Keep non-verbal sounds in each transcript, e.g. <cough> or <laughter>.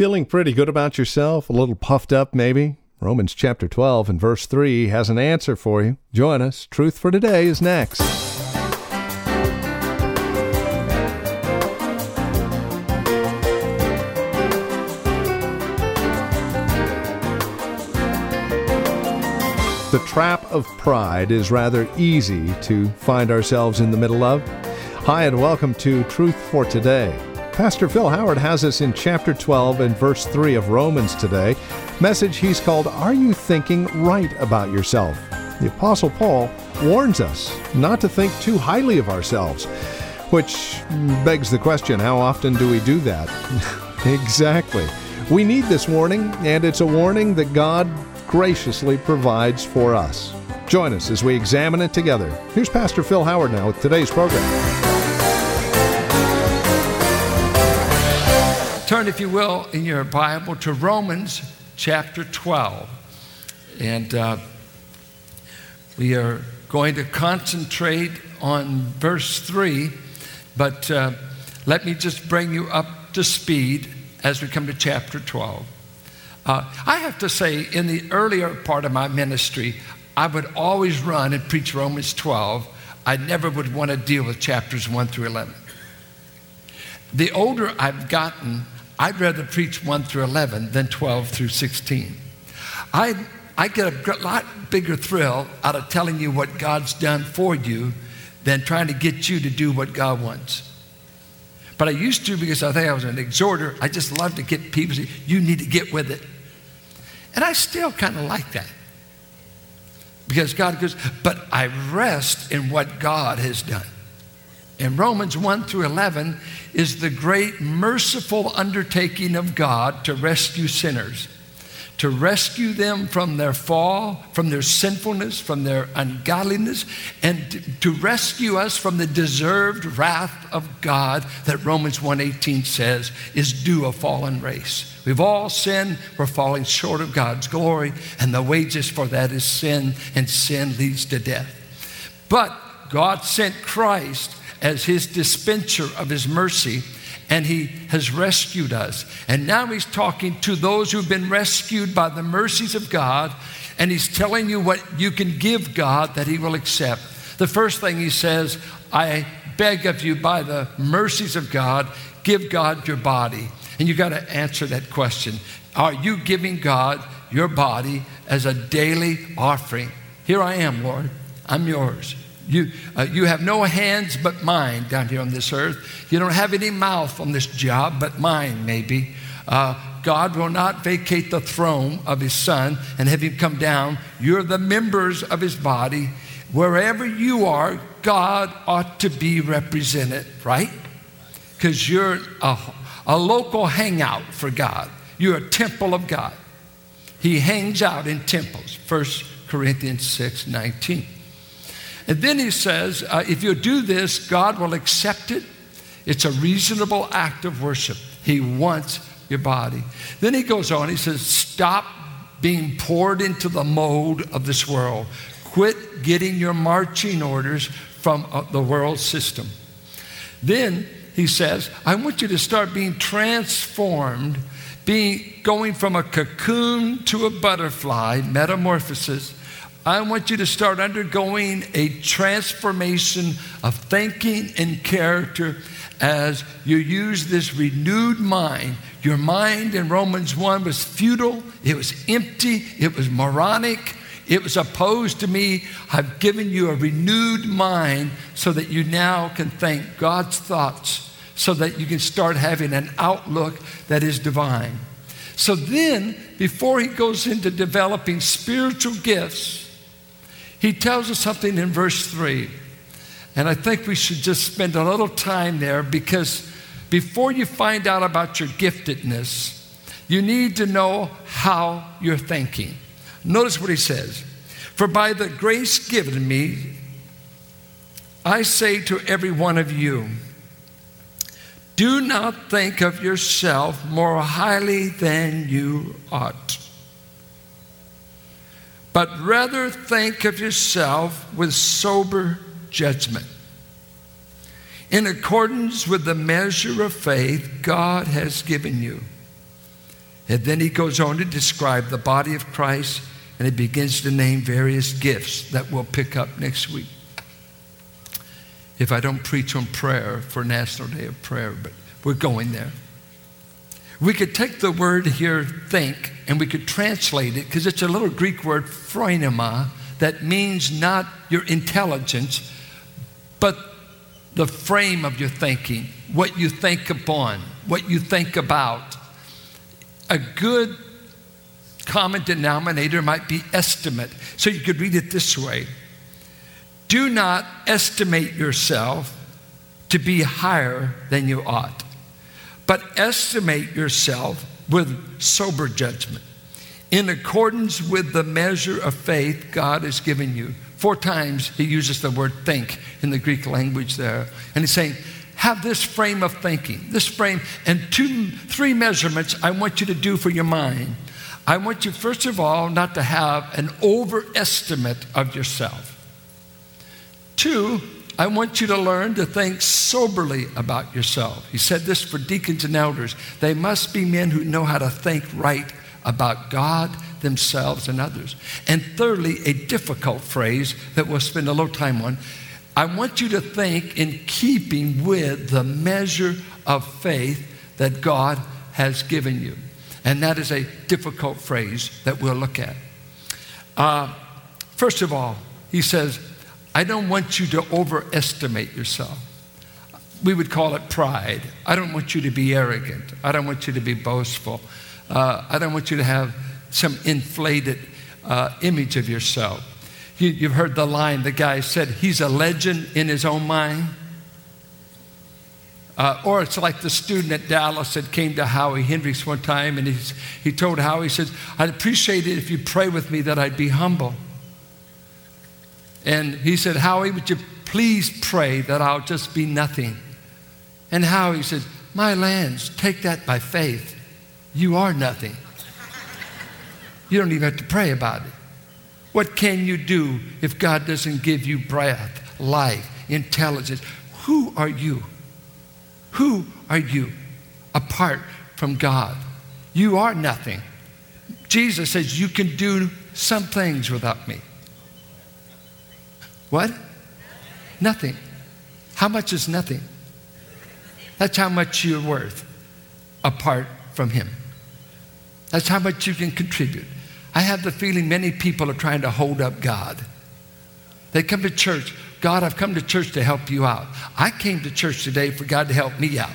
Feeling pretty good about yourself? A little puffed up, maybe? Romans chapter 12 and verse 3 has an answer for you. Join us. Truth for Today is next. The trap of pride is rather easy to find ourselves in the middle of. Hi, and welcome to Truth for Today. Pastor Phil Howard has us in chapter 12 and verse 3 of Romans today. Message he's called Are You Thinking Right About Yourself? The Apostle Paul warns us not to think too highly of ourselves, which begs the question how often do we do that? <laughs> exactly. We need this warning, and it's a warning that God graciously provides for us. Join us as we examine it together. Here's Pastor Phil Howard now with today's program. Turn, if you will, in your Bible to Romans chapter 12. And uh, we are going to concentrate on verse 3, but uh, let me just bring you up to speed as we come to chapter 12. Uh, I have to say, in the earlier part of my ministry, I would always run and preach Romans 12. I never would want to deal with chapters 1 through 11. The older I've gotten, I'd rather preach 1 through 11 than 12 through 16. I, I get a lot bigger thrill out of telling you what God's done for you than trying to get you to do what God wants. But I used to because I think I was an exhorter. I just love to get people to say, you need to get with it. And I still kind of like that. Because God goes, but I rest in what God has done. In Romans 1 through 11 is the great merciful undertaking of God to rescue sinners to rescue them from their fall, from their sinfulness, from their ungodliness, and to rescue us from the deserved wrath of God that Romans 1:18 says is due a fallen race. We've all sinned, we're falling short of God's glory, and the wages for that is sin, and sin leads to death. But God sent Christ as his dispenser of his mercy and He has rescued us. And now He's talking to those who've been rescued by the mercies of God, and He's telling you what you can give God that He will accept. The first thing He says, I beg of you by the mercies of God, give God your body. And you got to answer that question. Are you giving God your body as a daily offering? Here I am, Lord. I'm yours. You, uh, you have no hands but mine down here on this earth. You don't have any mouth on this job but mine, maybe. Uh, God will not vacate the throne of his son and have him come down. You're the members of his body. Wherever you are, God ought to be represented, right? Because you're a, a local hangout for God. You're a temple of God. He hangs out in temples. 1 Corinthians 6 19. And then he says, uh, if you do this, God will accept it. It's a reasonable act of worship. He wants your body. Then he goes on, he says, stop being poured into the mold of this world. Quit getting your marching orders from uh, the world system. Then he says, I want you to start being transformed, being going from a cocoon to a butterfly, metamorphosis I want you to start undergoing a transformation of thinking and character as you use this renewed mind. Your mind in Romans 1 was futile, it was empty, it was moronic, it was opposed to me. I've given you a renewed mind so that you now can think God's thoughts, so that you can start having an outlook that is divine. So then, before he goes into developing spiritual gifts, he tells us something in verse 3. And I think we should just spend a little time there because before you find out about your giftedness, you need to know how you're thinking. Notice what he says For by the grace given me, I say to every one of you, do not think of yourself more highly than you ought but rather think of yourself with sober judgment. In accordance with the measure of faith God has given you. And then he goes on to describe the body of Christ and he begins to name various gifts that we'll pick up next week. If I don't preach on prayer for National Day of Prayer, but we're going there. We could take the word here, think, and we could translate it because it's a little Greek word, phronema, that means not your intelligence, but the frame of your thinking, what you think upon, what you think about. A good common denominator might be estimate. So you could read it this way Do not estimate yourself to be higher than you ought, but estimate yourself with sober judgment in accordance with the measure of faith God has given you. Four times he uses the word think in the Greek language there. And he's saying, have this frame of thinking, this frame, and two, three measurements I want you to do for your mind. I want you, first of all, not to have an overestimate of yourself. Two, I want you to learn to think soberly about yourself. He said this for deacons and elders. They must be men who know how to think right about God, themselves, and others. And thirdly, a difficult phrase that we'll spend a little time on. I want you to think in keeping with the measure of faith that God has given you. And that is a difficult phrase that we'll look at. Uh, first of all, he says, I don't want you to overestimate yourself. We would call it pride. I don't want you to be arrogant. I don't want you to be boastful. Uh, I don't want you to have some inflated uh, image of yourself. You, you've heard the line the guy said, he's a legend in his own mind. Uh, or it's like the student at Dallas that came to Howie Hendricks one time and he's, he told Howie, he says, I'd appreciate it if you pray with me that I'd be humble. And he said, Howie, would you please pray that I'll just be nothing? And Howie said, My lands, take that by faith. You are nothing. You don't even have to pray about it. What can you do if God doesn't give you breath, life, intelligence? Who are you? Who are you apart from God? You are nothing. Jesus says you can do some things without me. What? Nothing. How much is nothing? That's how much you're worth apart from Him. That's how much you can contribute. I have the feeling many people are trying to hold up God. They come to church, God, I've come to church to help you out. I came to church today for God to help me out.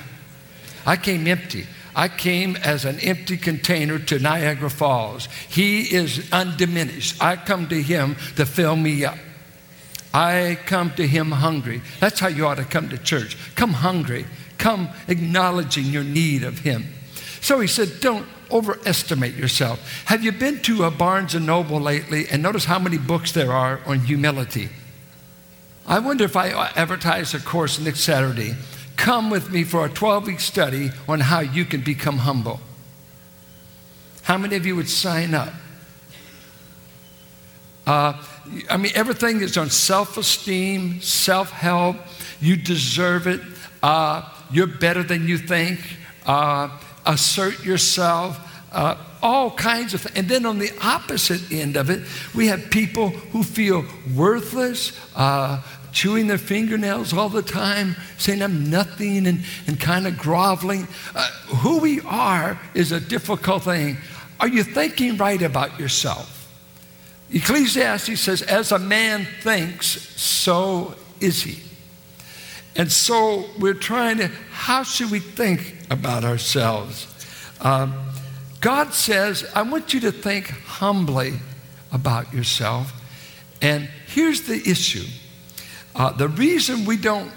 I came empty. I came as an empty container to Niagara Falls. He is undiminished. I come to Him to fill me up. I come to Him hungry. That's how you ought to come to church. Come hungry. Come acknowledging your need of Him. So He said, Don't overestimate yourself. Have you been to a Barnes and Noble lately and notice how many books there are on humility? I wonder if I advertise a course next Saturday. Come with me for a 12 week study on how you can become humble. How many of you would sign up? Uh, I mean, everything is on self esteem, self help. You deserve it. Uh, you're better than you think. Uh, assert yourself, uh, all kinds of things. And then on the opposite end of it, we have people who feel worthless, uh, chewing their fingernails all the time, saying, I'm nothing, and, and kind of groveling. Uh, who we are is a difficult thing. Are you thinking right about yourself? Ecclesiastes says, As a man thinks, so is he. And so we're trying to, how should we think about ourselves? Um, God says, I want you to think humbly about yourself. And here's the issue uh, the reason we don't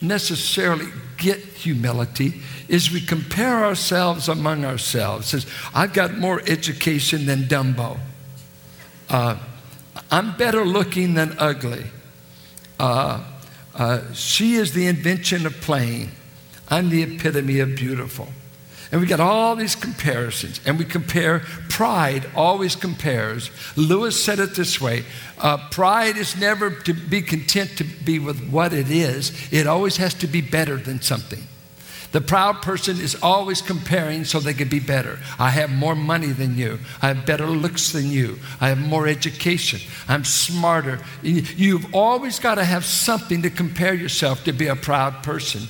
necessarily get humility is we compare ourselves among ourselves. Says, I've got more education than Dumbo. Uh, I'm better looking than ugly. Uh, uh, she is the invention of plain. I'm the epitome of beautiful. And we got all these comparisons, and we compare. Pride always compares. Lewis said it this way uh, Pride is never to be content to be with what it is, it always has to be better than something. The proud person is always comparing so they can be better. I have more money than you. I have better looks than you. I have more education. I'm smarter. You've always got to have something to compare yourself to be a proud person.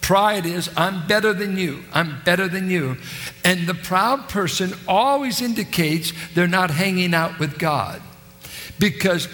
Pride is, I'm better than you. I'm better than you. And the proud person always indicates they're not hanging out with God because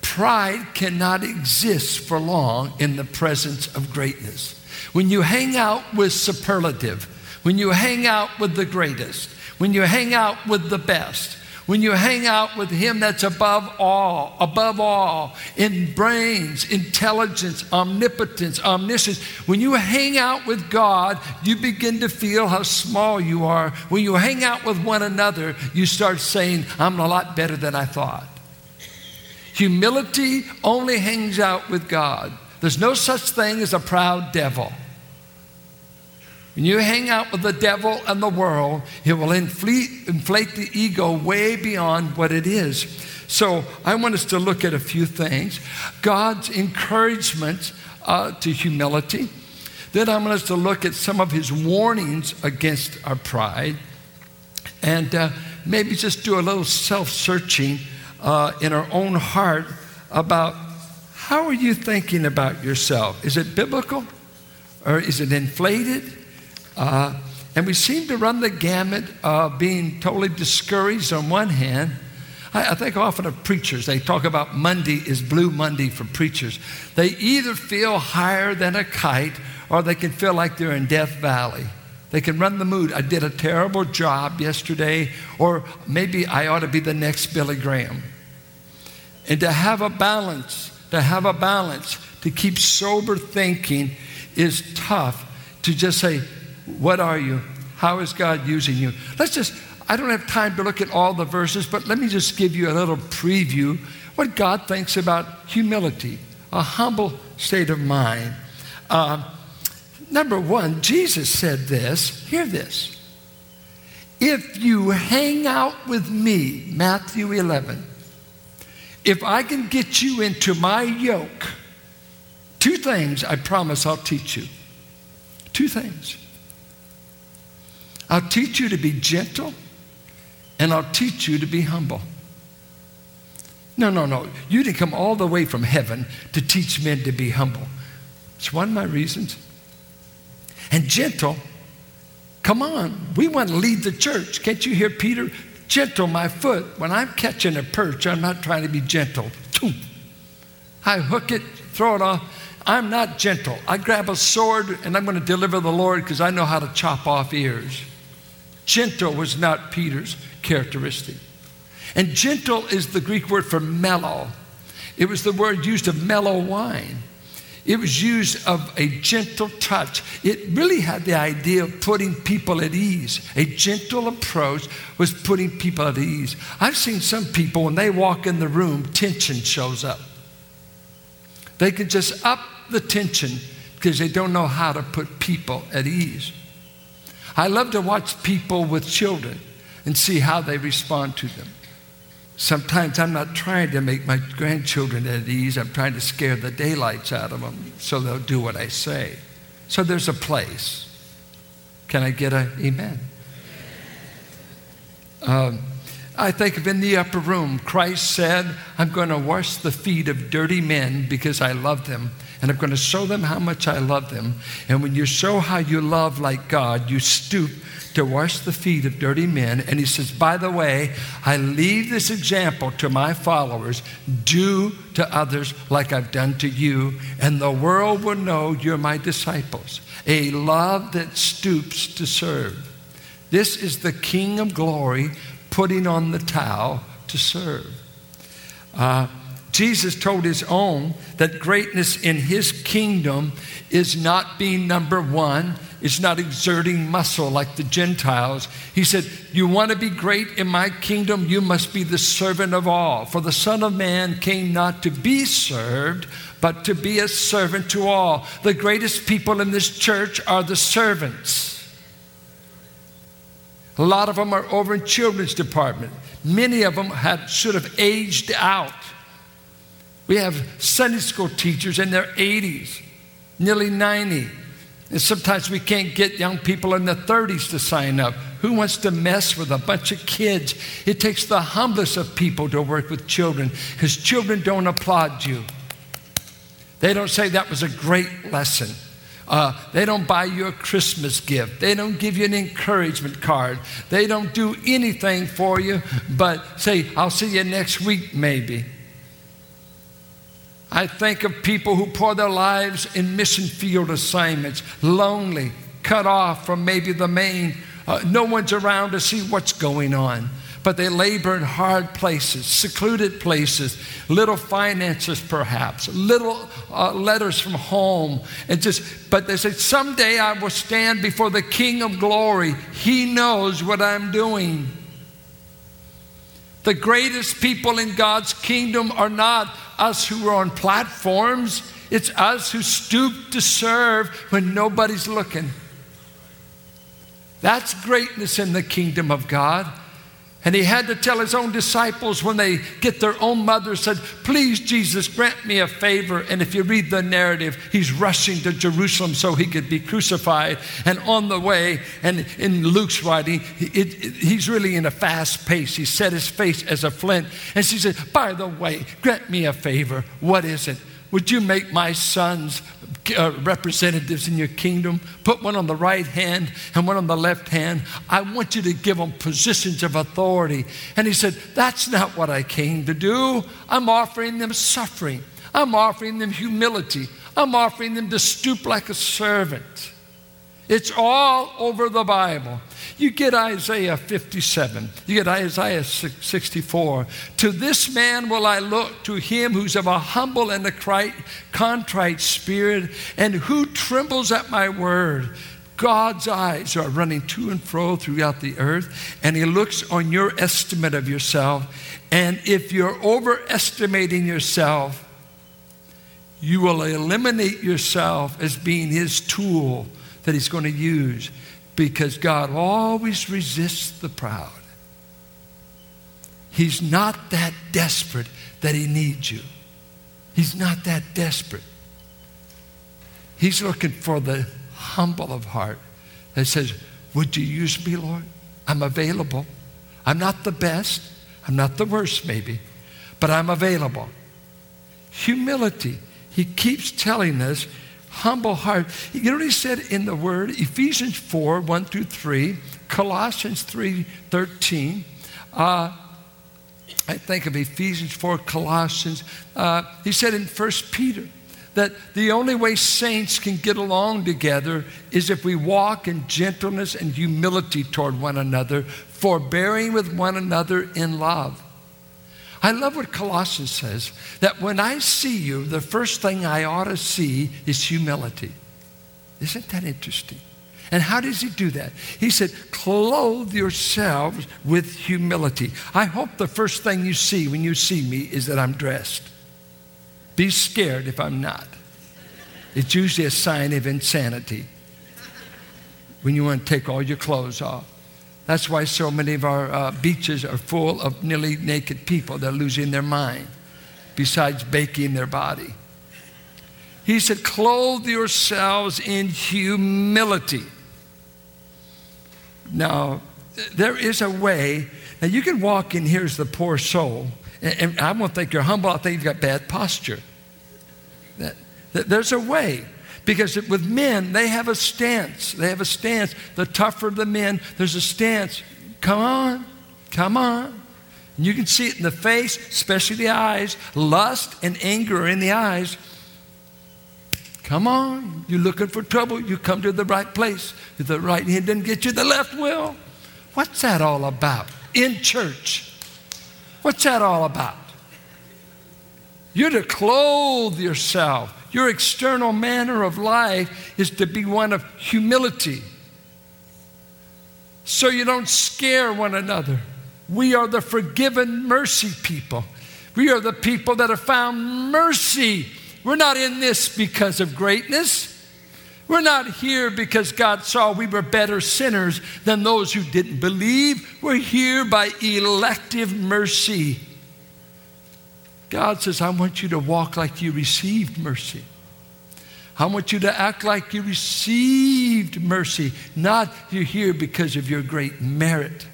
pride cannot exist for long in the presence of greatness. When you hang out with superlative, when you hang out with the greatest, when you hang out with the best, when you hang out with Him that's above all, above all, in brains, intelligence, omnipotence, omniscience, when you hang out with God, you begin to feel how small you are. When you hang out with one another, you start saying, I'm a lot better than I thought. Humility only hangs out with God. There's no such thing as a proud devil. When you hang out with the devil and the world, it will inflate, inflate the ego way beyond what it is. So I want us to look at a few things God's encouragement uh, to humility. Then I want us to look at some of his warnings against our pride. And uh, maybe just do a little self searching uh, in our own heart about how are you thinking about yourself? Is it biblical or is it inflated? Uh, and we seem to run the gamut of being totally discouraged on one hand. I, I think often of preachers, they talk about Monday is Blue Monday for preachers. They either feel higher than a kite or they can feel like they're in Death Valley. They can run the mood. I did a terrible job yesterday, or maybe I ought to be the next Billy Graham. And to have a balance, to have a balance, to keep sober thinking is tough. To just say, what are you? How is God using you? Let's just, I don't have time to look at all the verses, but let me just give you a little preview what God thinks about humility, a humble state of mind. Uh, number one, Jesus said this hear this. If you hang out with me, Matthew 11, if I can get you into my yoke, two things I promise I'll teach you. Two things. I'll teach you to be gentle and I'll teach you to be humble. No, no, no. You didn't come all the way from heaven to teach men to be humble. It's one of my reasons. And gentle, come on. We want to lead the church. Can't you hear Peter? Gentle my foot. When I'm catching a perch, I'm not trying to be gentle. I hook it, throw it off. I'm not gentle. I grab a sword and I'm going to deliver the Lord because I know how to chop off ears. Gentle was not Peter's characteristic. And gentle is the Greek word for mellow. It was the word used of mellow wine. It was used of a gentle touch. It really had the idea of putting people at ease. A gentle approach was putting people at ease. I've seen some people, when they walk in the room, tension shows up. They can just up the tension because they don't know how to put people at ease. I love to watch people with children and see how they respond to them. Sometimes I'm not trying to make my grandchildren at ease, I'm trying to scare the daylights out of them so they'll do what I say. So there's a place. Can I get an amen? Um, I think of in the upper room, Christ said, I'm going to wash the feet of dirty men because I love them and I'm going to show them how much I love them. And when you show how you love like God, you stoop to wash the feet of dirty men. And he says, By the way, I leave this example to my followers do to others like I've done to you, and the world will know you're my disciples. A love that stoops to serve. This is the King of glory putting on the towel to serve. Uh, Jesus told his own that greatness in his kingdom is not being number one, it's not exerting muscle like the Gentiles. He said, You want to be great in my kingdom? You must be the servant of all. For the Son of Man came not to be served, but to be a servant to all. The greatest people in this church are the servants. A lot of them are over in children's department. Many of them have, should have aged out. We have Sunday school teachers in their 80s, nearly 90. And sometimes we can't get young people in their 30s to sign up. Who wants to mess with a bunch of kids? It takes the humblest of people to work with children because children don't applaud you. They don't say that was a great lesson. Uh, they don't buy you a Christmas gift. They don't give you an encouragement card. They don't do anything for you but say, I'll see you next week, maybe. I think of people who pour their lives in mission field assignments, lonely, cut off from maybe the main. Uh, no one's around to see what's going on but they labor in hard places, secluded places, little finances perhaps, little uh, letters from home, and just, but they say, someday I will stand before the King of glory. He knows what I'm doing. The greatest people in God's kingdom are not us who are on platforms. It's us who stoop to serve when nobody's looking. That's greatness in the kingdom of God. And he had to tell his own disciples when they get their own mother said, Please, Jesus, grant me a favor. And if you read the narrative, he's rushing to Jerusalem so he could be crucified. And on the way, and in Luke's writing, it, it, he's really in a fast pace. He set his face as a flint. And she said, By the way, grant me a favor. What is it? Would you make my sons uh, representatives in your kingdom? Put one on the right hand and one on the left hand. I want you to give them positions of authority. And he said, That's not what I came to do. I'm offering them suffering, I'm offering them humility, I'm offering them to stoop like a servant. It's all over the Bible. You get Isaiah 57, you get Isaiah 64. To this man will I look, to him who's of a humble and a contrite spirit, and who trembles at my word. God's eyes are running to and fro throughout the earth, and He looks on your estimate of yourself. And if you're overestimating yourself, you will eliminate yourself as being His tool that He's going to use because God always resists the proud. He's not that desperate that he needs you. He's not that desperate. He's looking for the humble of heart that says, Would you use me, Lord? I'm available. I'm not the best. I'm not the worst, maybe, but I'm available. Humility. He keeps telling us humble heart. You know what he said in the word? Ephesians 4 1 through 3, Colossians 3 13. Uh, I think of Ephesians 4, Colossians. Uh, he said in 1 Peter that the only way saints can get along together is if we walk in gentleness and humility toward one another, forbearing with one another in love. I love what Colossians says that when I see you, the first thing I ought to see is humility. Isn't that interesting? And how does he do that? He said, clothe yourselves with humility. I hope the first thing you see when you see me is that I'm dressed. Be scared if I'm not. It's usually a sign of insanity when you want to take all your clothes off. That's why so many of our uh, beaches are full of nearly naked people. They're losing their mind, besides baking their body. He said, Clothe yourselves in humility. Now, there is a way. Now, you can walk in here as the poor soul, and, and I won't think you're humble, I think you've got bad posture. That, that there's a way. Because with men, they have a stance. They have a stance. The tougher the men, there's a stance. Come on, come on. And you can see it in the face, especially the eyes. Lust and anger are in the eyes. Come on. You're looking for trouble. You come to the right place. If the right hand doesn't get you, the left will. What's that all about? In church. What's that all about? You're to clothe yourself your external manner of life is to be one of humility. So you don't scare one another. We are the forgiven mercy people. We are the people that have found mercy. We're not in this because of greatness. We're not here because God saw we were better sinners than those who didn't believe. We're here by elective mercy. God says, I want you to walk like you received mercy. I want you to act like you received mercy, not you're here because of your great merit,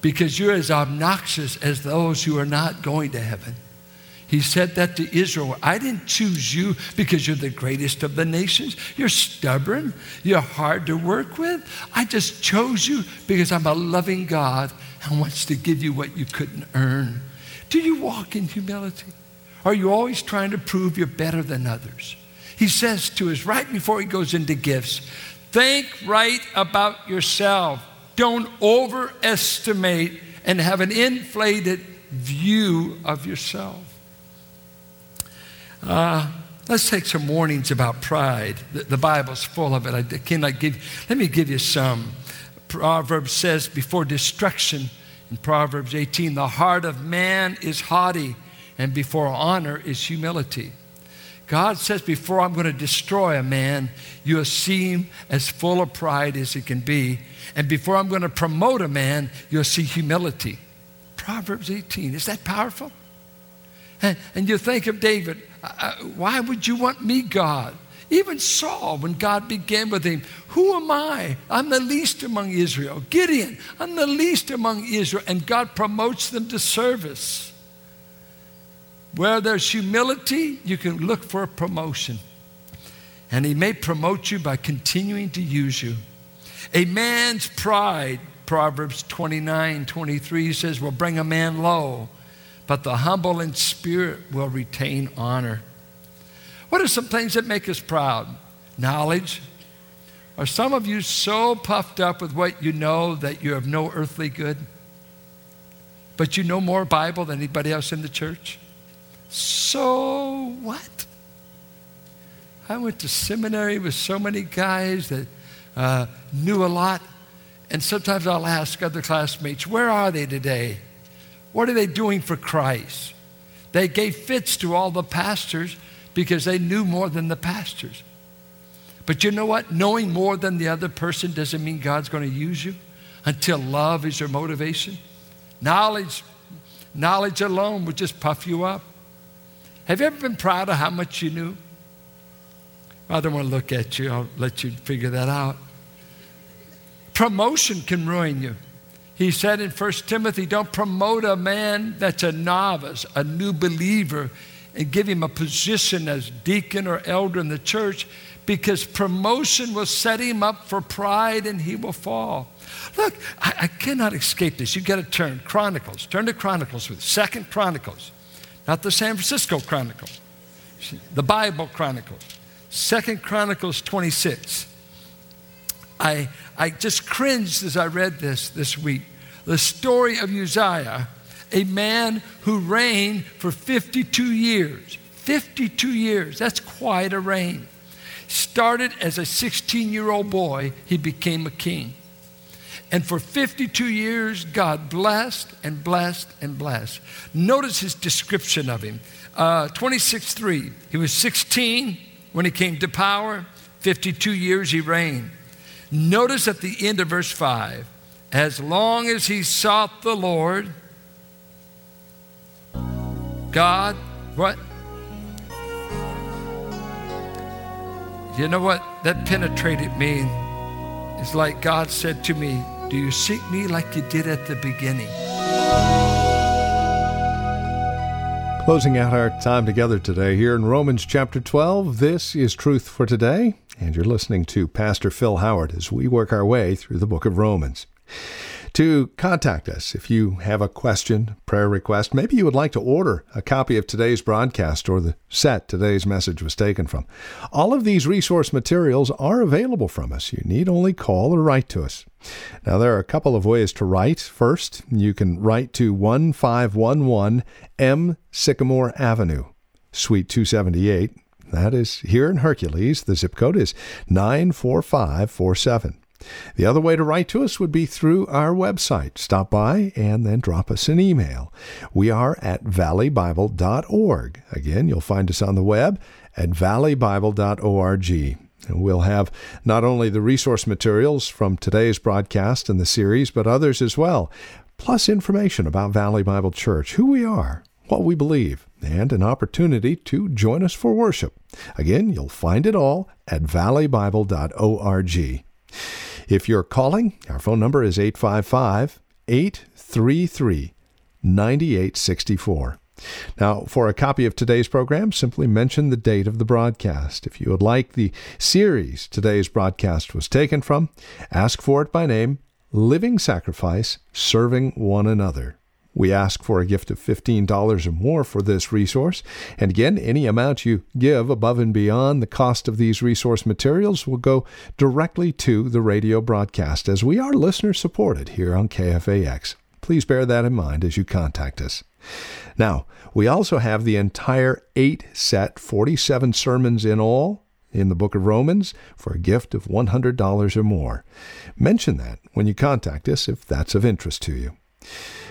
because you're as obnoxious as those who are not going to heaven. He said that to Israel. I didn't choose you because you're the greatest of the nations. You're stubborn. You're hard to work with. I just chose you because I'm a loving God and wants to give you what you couldn't earn. Do you walk in humility? Are you always trying to prove you're better than others? He says to us right before he goes into gifts think right about yourself. Don't overestimate and have an inflated view of yourself. Uh, let's take some warnings about pride. The, the Bible's full of it. I cannot give. Let me give you some. Proverbs says, "Before destruction." In Proverbs 18, the heart of man is haughty, and before honor is humility. God says, before I'm going to destroy a man, you'll see him as full of pride as he can be. And before I'm going to promote a man, you'll see humility. Proverbs 18. Is that powerful? And, and you think of David, why would you want me, God? Even Saul, when God began with him, who am I? I'm the least among Israel. Gideon, I'm the least among Israel. And God promotes them to service. Where there's humility, you can look for a promotion. And He may promote you by continuing to use you. A man's pride, Proverbs 29 23 says, will bring a man low, but the humble in spirit will retain honor. What are some things that make us proud? Knowledge. Are some of you so puffed up with what you know that you have no earthly good? But you know more Bible than anybody else in the church? So what? I went to seminary with so many guys that uh, knew a lot. And sometimes I'll ask other classmates, where are they today? What are they doing for Christ? They gave fits to all the pastors because they knew more than the pastors. But you know what? Knowing more than the other person doesn't mean God's going to use you until love is your motivation. Knowledge, knowledge alone would just puff you up. Have you ever been proud of how much you knew? I don't want to look at you. I'll let you figure that out. Promotion can ruin you. He said in 1 Timothy, don't promote a man that's a novice, a new believer, and give him a position as deacon or elder in the church because promotion will set him up for pride and he will fall. Look, I, I cannot escape this. You've got to turn. Chronicles. Turn to Chronicles with Second Chronicles not the San Francisco Chronicle, the Bible Chronicles. Second Chronicles 26. I, I just cringed as I read this this week. The story of Uzziah, a man who reigned for 52 years. 52 years, that's quite a reign. Started as a 16 year old boy, he became a king. And for 52 years, God blessed and blessed and blessed. Notice his description of him. Uh, 26 3. He was 16 when he came to power, 52 years he reigned. Notice at the end of verse 5 as long as he sought the Lord, God, what? You know what? That penetrated me. It's like God said to me, do you seek me like you did at the beginning? Closing out our time together today here in Romans chapter 12, this is Truth for Today, and you're listening to Pastor Phil Howard as we work our way through the book of Romans to contact us if you have a question, prayer request. Maybe you would like to order a copy of today's broadcast or the set today's message was taken from. All of these resource materials are available from us. You need only call or write to us. Now, there are a couple of ways to write. First, you can write to 1511 M Sycamore Avenue, Suite 278. That is here in Hercules. The zip code is 94547. The other way to write to us would be through our website. Stop by and then drop us an email. We are at valleybible.org. Again, you'll find us on the web at valleybible.org. And we'll have not only the resource materials from today's broadcast and the series, but others as well, plus information about Valley Bible Church, who we are, what we believe, and an opportunity to join us for worship. Again, you'll find it all at valleybible.org. If you're calling, our phone number is 855 833 9864. Now, for a copy of today's program, simply mention the date of the broadcast. If you would like the series today's broadcast was taken from, ask for it by name Living Sacrifice Serving One Another. We ask for a gift of $15 or more for this resource. And again, any amount you give above and beyond the cost of these resource materials will go directly to the radio broadcast as we are listener supported here on KFAX. Please bear that in mind as you contact us. Now, we also have the entire eight set, 47 sermons in all in the book of Romans for a gift of $100 or more. Mention that when you contact us if that's of interest to you.